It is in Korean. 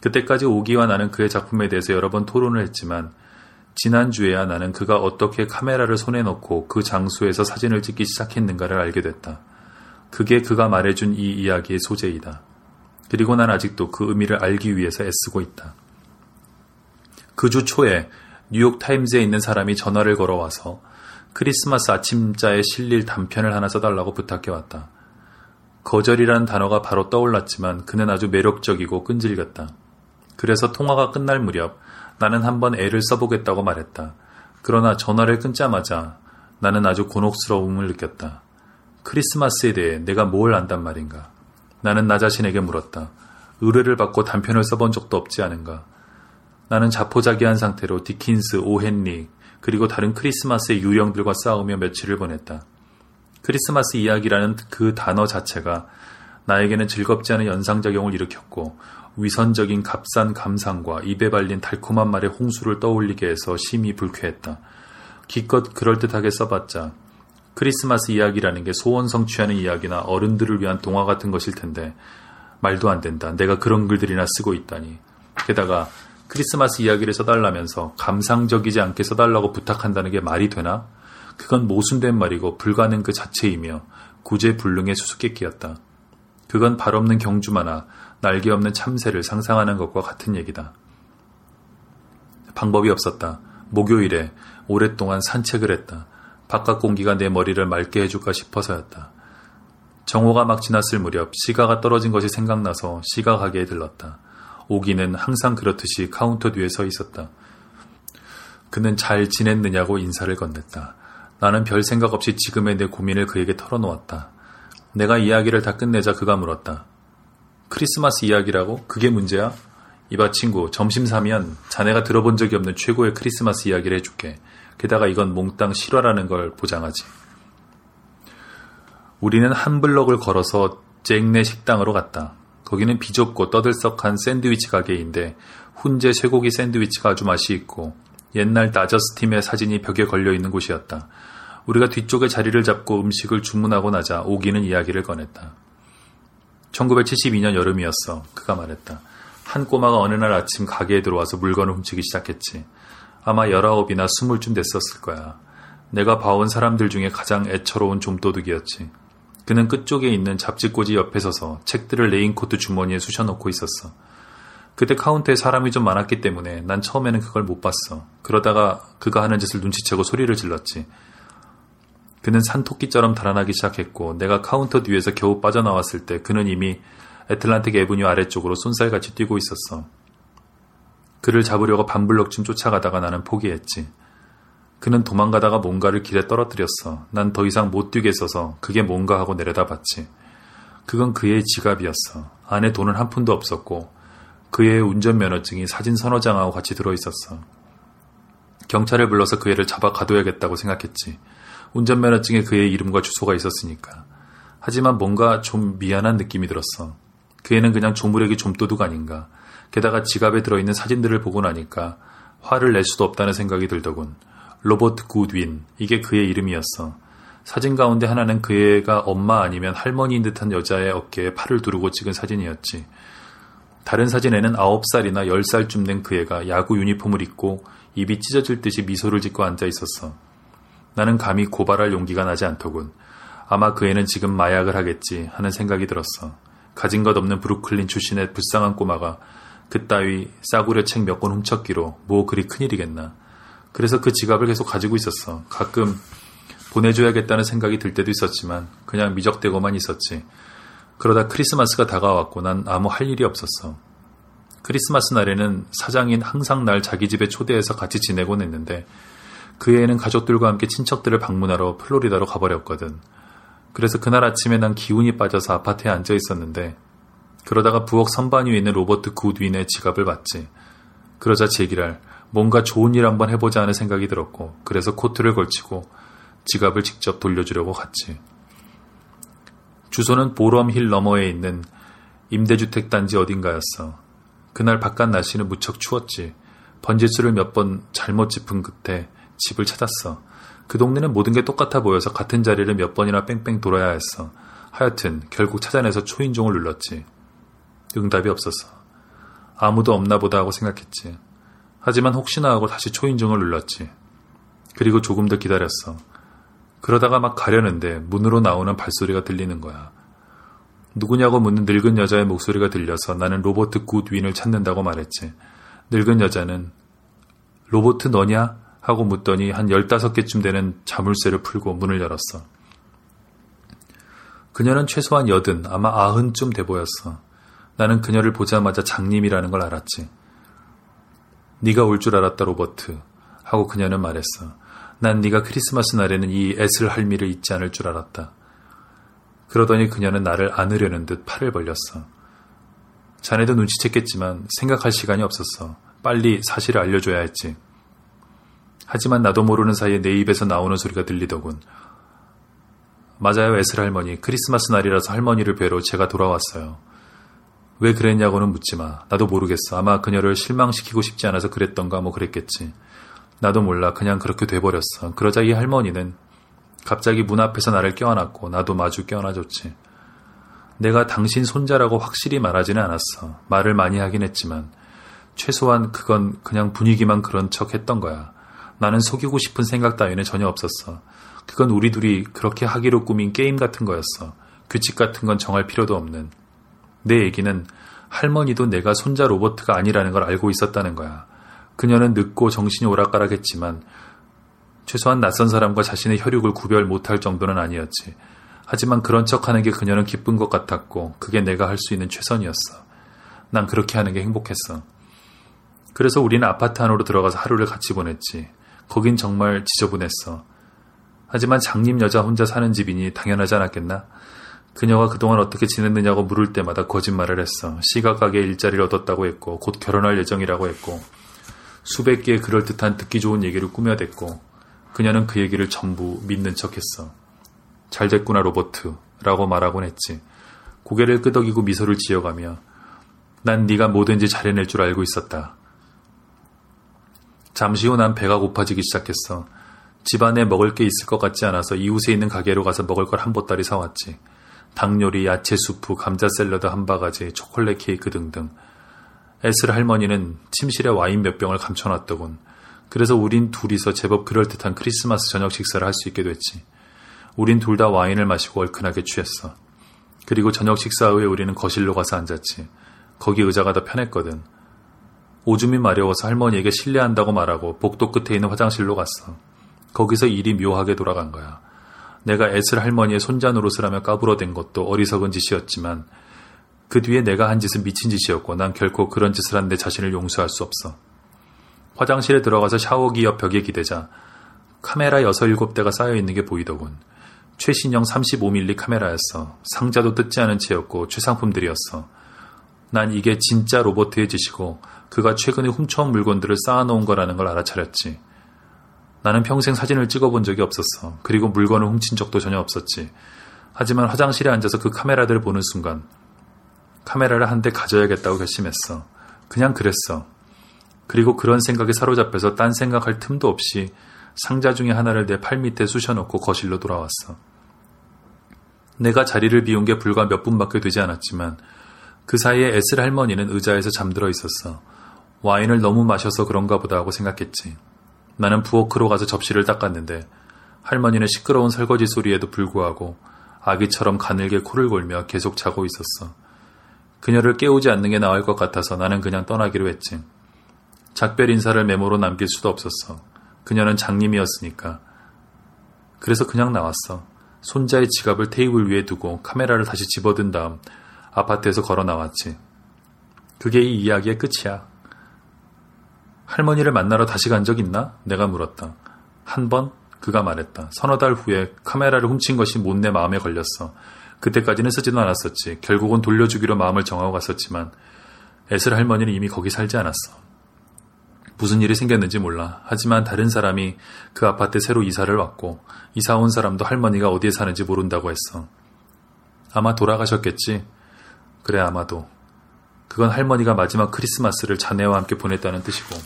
그때까지 오기와 나는 그의 작품에 대해서 여러 번 토론을 했지만 지난주에야 나는 그가 어떻게 카메라를 손에 넣고 그 장소에서 사진을 찍기 시작했는가를 알게 됐다. 그게 그가 말해준 이 이야기의 소재이다. 그리고 난 아직도 그 의미를 알기 위해서 애쓰고 있다. 그 주 초에 뉴욕 타임즈에 있는 사람이 전화를 걸어와서 크리스마스 아침자에 실릴 단편을 하나 써달라고 부탁해왔다. 거절이라는 단어가 바로 떠올랐지만 그는 아주 매력적이고 끈질겼다. 그래서 통화가 끝날 무렵 나는 한번 애를 써보겠다고 말했다. 그러나 전화를 끊자마자 나는 아주 곤혹스러움을 느꼈다. 크리스마스에 대해 내가 뭘 안단 말인가? 나는 나 자신에게 물었다. 의뢰를 받고 단편을 써본 적도 없지 않은가? 나는 자포자기한 상태로 디킨스, 오헨리, 그리고 다른 크리스마스의 유령들과 싸우며 며칠을 보냈다. 크리스마스 이야기라는 그 단어 자체가 나에게는 즐겁지 않은 연상작용을 일으켰고 위선적인 값싼 감상과 입에 발린 달콤한 말의 홍수를 떠올리게 해서 심히 불쾌했다. 기껏 그럴듯하게 써봤자 크리스마스 이야기라는 게 소원 성취하는 이야기나 어른들을 위한 동화 같은 것일 텐데 말도 안 된다. 내가 그런 글들이나 쓰고 있다니. 게다가 크리스마스 이야기를 써달라면서 감상적이지 않게 써달라고 부탁한다는 게 말이 되나? 그건 모순된 말이고 불가능 그 자체이며 구제불능의 수수께끼였다. 그건 발 없는 경주마나 날개 없는 참새를 상상하는 것과 같은 얘기다. 방법이 없었다. 목요일에 오랫동안 산책을 했다. 바깥 공기가 내 머리를 맑게 해줄까 싶어서였다. 정오가 막 지났을 무렵 시가가 떨어진 것이 생각나서 시가 가게에 들렀다. 오기는 항상 그렇듯이 카운터 뒤에 서 있었다. 그는 잘 지냈느냐고 인사를 건넸다. 나는 별 생각 없이 지금의 내 고민을 그에게 털어놓았다. 내가 이야기를 다 끝내자 그가 물었다. 크리스마스 이야기라고? 그게 문제야? 이봐 친구, 점심 사면 자네가 들어본 적이 없는 최고의 크리스마스 이야기를 해줄게. 게다가 이건 몽땅 실화라는 걸 보장하지. 우리는 한 블럭을 걸어서 잭네 식당으로 갔다. 거기는 비좁고 떠들썩한 샌드위치 가게인데 훈제 쇠고기 샌드위치가 아주 맛이 있고 옛날 다저스 팀의 사진이 벽에 걸려 있는 곳이었다. 우리가 뒤쪽에 자리를 잡고 음식을 주문하고 나자 오기는 이야기를 꺼냈다. 1972년 여름이었어. 그가 말했다. 한 꼬마가 어느 날 아침 가게에 들어와서 물건을 훔치기 시작했지. 아마 열아홉이나 스물쯤 됐었을 거야. 내가 봐온 사람들 중에 가장 애처로운 좀도둑이었지. 그는 끝쪽에 있는 잡지꽂이 옆에 서서 책들을 레인코트 주머니에 쑤셔놓고 있었어. 그때 카운터에 사람이 좀 많았기 때문에 난 처음에는 그걸 못 봤어. 그러다가 그가 하는 짓을 눈치채고 소리를 질렀지. 그는 산토끼처럼 달아나기 시작했고 내가 카운터 뒤에서 겨우 빠져나왔을 때 그는 이미 애틀란틱 에브뉴 아래쪽으로 쏜살같이 뛰고 있었어. 그를 잡으려고 반블럭쯤 쫓아가다가 나는 포기했지. 그는 도망가다가 뭔가를 길에 떨어뜨렸어. 난 더 이상 못 뛰겠어서 그게 뭔가 하고 내려다봤지. 그건 그의 지갑이었어. 안에 돈은 한 푼도 없었고 그의 운전면허증이 사진 선호장하고 같이 들어있었어. 경찰을 불러서 그 애를 잡아 가둬야겠다고 생각했지. 운전면허증에 그의 이름과 주소가 있었으니까. 하지만 뭔가 좀 미안한 느낌이 들었어. 그 애는 그냥 조무력이 좀도둑 아닌가. 게다가 지갑에 들어있는 사진들을 보고 나니까 화를 낼 수도 없다는 생각이 들더군. 로버트 굿윈, 이게 그의 이름이었어. 사진 가운데 하나는 그 애가 엄마 아니면 할머니인 듯한 여자의 어깨에 팔을 두르고 찍은 사진이었지. 다른 사진에는 9살이나 10살쯤 된 그 애가 야구 유니폼을 입고 입이 찢어질 듯이 미소를 짓고 앉아 있었어. 나는 감히 고발할 용기가 나지 않더군. 아마 그 애는 지금 마약을 하겠지 하는 생각이 들었어. 가진 것 없는 브루클린 출신의 불쌍한 꼬마가 그따위 싸구려 책 몇 권 훔쳤기로 뭐 그리 큰일이겠나. 그래서 그 지갑을 계속 가지고 있었어. 가끔 보내줘야겠다는 생각이 들 때도 있었지만 그냥 미적대고만 있었지. 그러다 크리스마스가 다가왔고 난 아무 할 일이 없었어. 크리스마스 날에는 사장인 항상 날 자기 집에 초대해서 같이 지내곤 했는데 그 애는 가족들과 함께 친척들을 방문하러 플로리다로 가버렸거든. 그래서 그날 아침에 난 기운이 빠져서 아파트에 앉아 있었는데 그러다가 부엌 선반 위에 있는 로버트 굿윈의 지갑을 봤지. 그러자 제기랄 뭔가 좋은 일 한번 해보자 하는 생각이 들었고 그래서 코트를 걸치고 지갑을 직접 돌려주려고 갔지. 주소는 보럼힐 너머에 있는 임대주택 단지 어딘가였어. 그날 바깥 날씨는 무척 추웠지. 번지수를 몇 번 잘못 짚은 끝에 집을 찾았어. 그 동네는 모든 게 똑같아 보여서 같은 자리를 몇 번이나 뺑뺑 돌아야 했어. 하여튼 결국 찾아내서 초인종을 눌렀지. 응답이 없었어. 아무도 없나 보다 하고 생각했지. 하지만 혹시나 하고 다시 초인종을 눌렀지. 그리고 조금 더 기다렸어. 그러다가 막 가려는데 문으로 나오는 발소리가 들리는 거야. 누구냐고 묻는 늙은 여자의 목소리가 들려서 나는 로버트 굿윈을 찾는다고 말했지. 늙은 여자는 로버트 너냐? 하고 묻더니 한 15개쯤 되는 자물쇠를 풀고 문을 열었어. 그녀는 최소한 여든 아마 아흔쯤 돼 보였어. 나는 그녀를 보자마자 장님이라는 걸 알았지. 네가 올 줄 알았다 로버트 하고 그녀는 말했어. 난 네가 크리스마스 날에는 이 애슬 할미를 잊지 않을 줄 알았다. 그러더니 그녀는 나를 안으려는 듯 팔을 벌렸어. 자네도 눈치챘겠지만 생각할 시간이 없었어. 빨리 사실을 알려줘야 했지. 하지만 나도 모르는 사이에 내 입에서 나오는 소리가 들리더군. 맞아요, 에슬 할머니. 크리스마스 날이라서 할머니를 뵈러 제가 돌아왔어요. 왜 그랬냐고는 묻지 마. 나도 모르겠어. 아마 그녀를 실망시키고 싶지 않아서 그랬던가 뭐 그랬겠지. 나도 몰라. 그냥 그렇게 돼버렸어. 그러자 이 할머니는 갑자기 문 앞에서 나를 껴안았고 나도 마주 껴안아줬지. 내가 당신 손자라고 확실히 말하지는 않았어. 말을 많이 하긴 했지만 최소한 그건 그냥 분위기만 그런 척 했던 거야. 나는 속이고 싶은 생각 따위는 전혀 없었어. 그건 우리 둘이 그렇게 하기로 꾸민 게임 같은 거였어. 규칙 같은 건 정할 필요도 없는. 내 얘기는 할머니도 내가 손자 로버트가 아니라는 걸 알고 있었다는 거야. 그녀는 늦고 정신이 오락가락했지만 최소한 낯선 사람과 자신의 혈육을 구별 못할 정도는 아니었지. 하지만 그런 척하는 게 그녀는 기쁜 것 같았고 그게 내가 할 수 있는 최선이었어. 난 그렇게 하는 게 행복했어. 그래서 우리는 아파트 안으로 들어가서 하루를 같이 보냈지. 거긴 정말 지저분했어. 하지만 장님 여자 혼자 사는 집이니 당연하지 않았겠나? 그녀가 그동안 어떻게 지냈느냐고 물을 때마다 거짓말을 했어. 시각하게 일자리를 얻었다고 했고, 곧 결혼할 예정이라고 했고, 수백 개의 그럴듯한 듣기 좋은 얘기를 꾸며댔고, 그녀는 그 얘기를 전부 믿는 척 했어. 잘 됐구나, 로버트. 라고 말하곤 했지. 고개를 끄덕이고 미소를 지어가며, 난 네가 뭐든지 잘해낼 줄 알고 있었다. 잠시 후 난 배가 고파지기 시작했어. 집안에 먹을 게 있을 것 같지 않아서 이웃에 있는 가게로 가서 먹을 걸 한 보따리 사왔지. 닭 요리, 야채 수프, 감자 샐러드 한 바가지, 초콜릿 케이크 등등. 에스를 할머니는 침실에 와인 몇 병을 감춰놨더군. 그래서 우린 둘이서 제법 그럴듯한 크리스마스 저녁 식사를 할 수 있게 됐지. 우린 둘 다 와인을 마시고 얼큰하게 취했어. 그리고 저녁 식사 후에 우리는 거실로 가서 앉았지. 거기 의자가 더 편했거든. 오줌이 마려워서 할머니에게 실례한다고 말하고 복도 끝에 있는 화장실로 갔어. 거기서 일이 묘하게 돌아간 거야. 내가 애슬 할머니의 손자 노릇을 하며 까불어댄 것도 어리석은 짓이었지만 그 뒤에 내가 한 짓은 미친 짓이었고 난 결코 그런 짓을 한 내 자신을 용서할 수 없어. 화장실에 들어가서 샤워기 옆 벽에 기대자 카메라 6, 7대가 쌓여 있는 게 보이더군. 최신형 35mm 카메라였어. 상자도 뜯지 않은 채였고 최상품들이었어. 난 이게 진짜 로버트의 짓이고 그가 최근에 훔쳐온 물건들을 쌓아놓은 거라는 걸 알아차렸지. 나는 평생 사진을 찍어본 적이 없었어. 그리고 물건을 훔친 적도 전혀 없었지. 하지만 화장실에 앉아서 그 카메라들을 보는 순간 카메라를 한 대 가져야겠다고 결심했어. 그냥 그랬어. 그리고 그런 생각에 사로잡혀서 딴 생각할 틈도 없이 상자 중에 하나를 내 팔 밑에 쑤셔놓고 거실로 돌아왔어. 내가 자리를 비운 게 불과 몇 분밖에 되지 않았지만 그 사이에 에슬 할머니는 의자에서 잠들어 있었어. 와인을 너무 마셔서 그런가 보다 하고 생각했지. 나는 부엌으로 가서 접시를 닦았는데 할머니는 시끄러운 설거지 소리에도 불구하고 아기처럼 가늘게 코를 골며 계속 자고 있었어. 그녀를 깨우지 않는 게 나을 것 같아서 나는 그냥 떠나기로 했지. 작별 인사를 메모로 남길 수도 없었어. 그녀는 장님이었으니까. 그래서 그냥 나왔어. 손자의 지갑을 테이블 위에 두고 카메라를 다시 집어든 다음 아파트에서 걸어 나왔지. 그게 이 이야기의 끝이야. 할머니를 만나러 다시 간 적 있나? 내가 물었다. 한 번? 그가 말했다. 서너 달 후에 카메라를 훔친 것이 못내 마음에 걸렸어. 그때까지는 쓰지도 않았었지. 결국은 돌려주기로 마음을 정하고 갔었지만 에슬 할머니는 이미 거기 살지 않았어. 무슨 일이 생겼는지 몰라. 하지만 다른 사람이 그 아파트에 새로 이사를 왔고 이사 온 사람도 할머니가 어디에 사는지 모른다고 했어. 아마 돌아가셨겠지. 그래 아마도. 그건 할머니가 마지막 크리스마스를 자네와 함께 보냈다는 뜻이고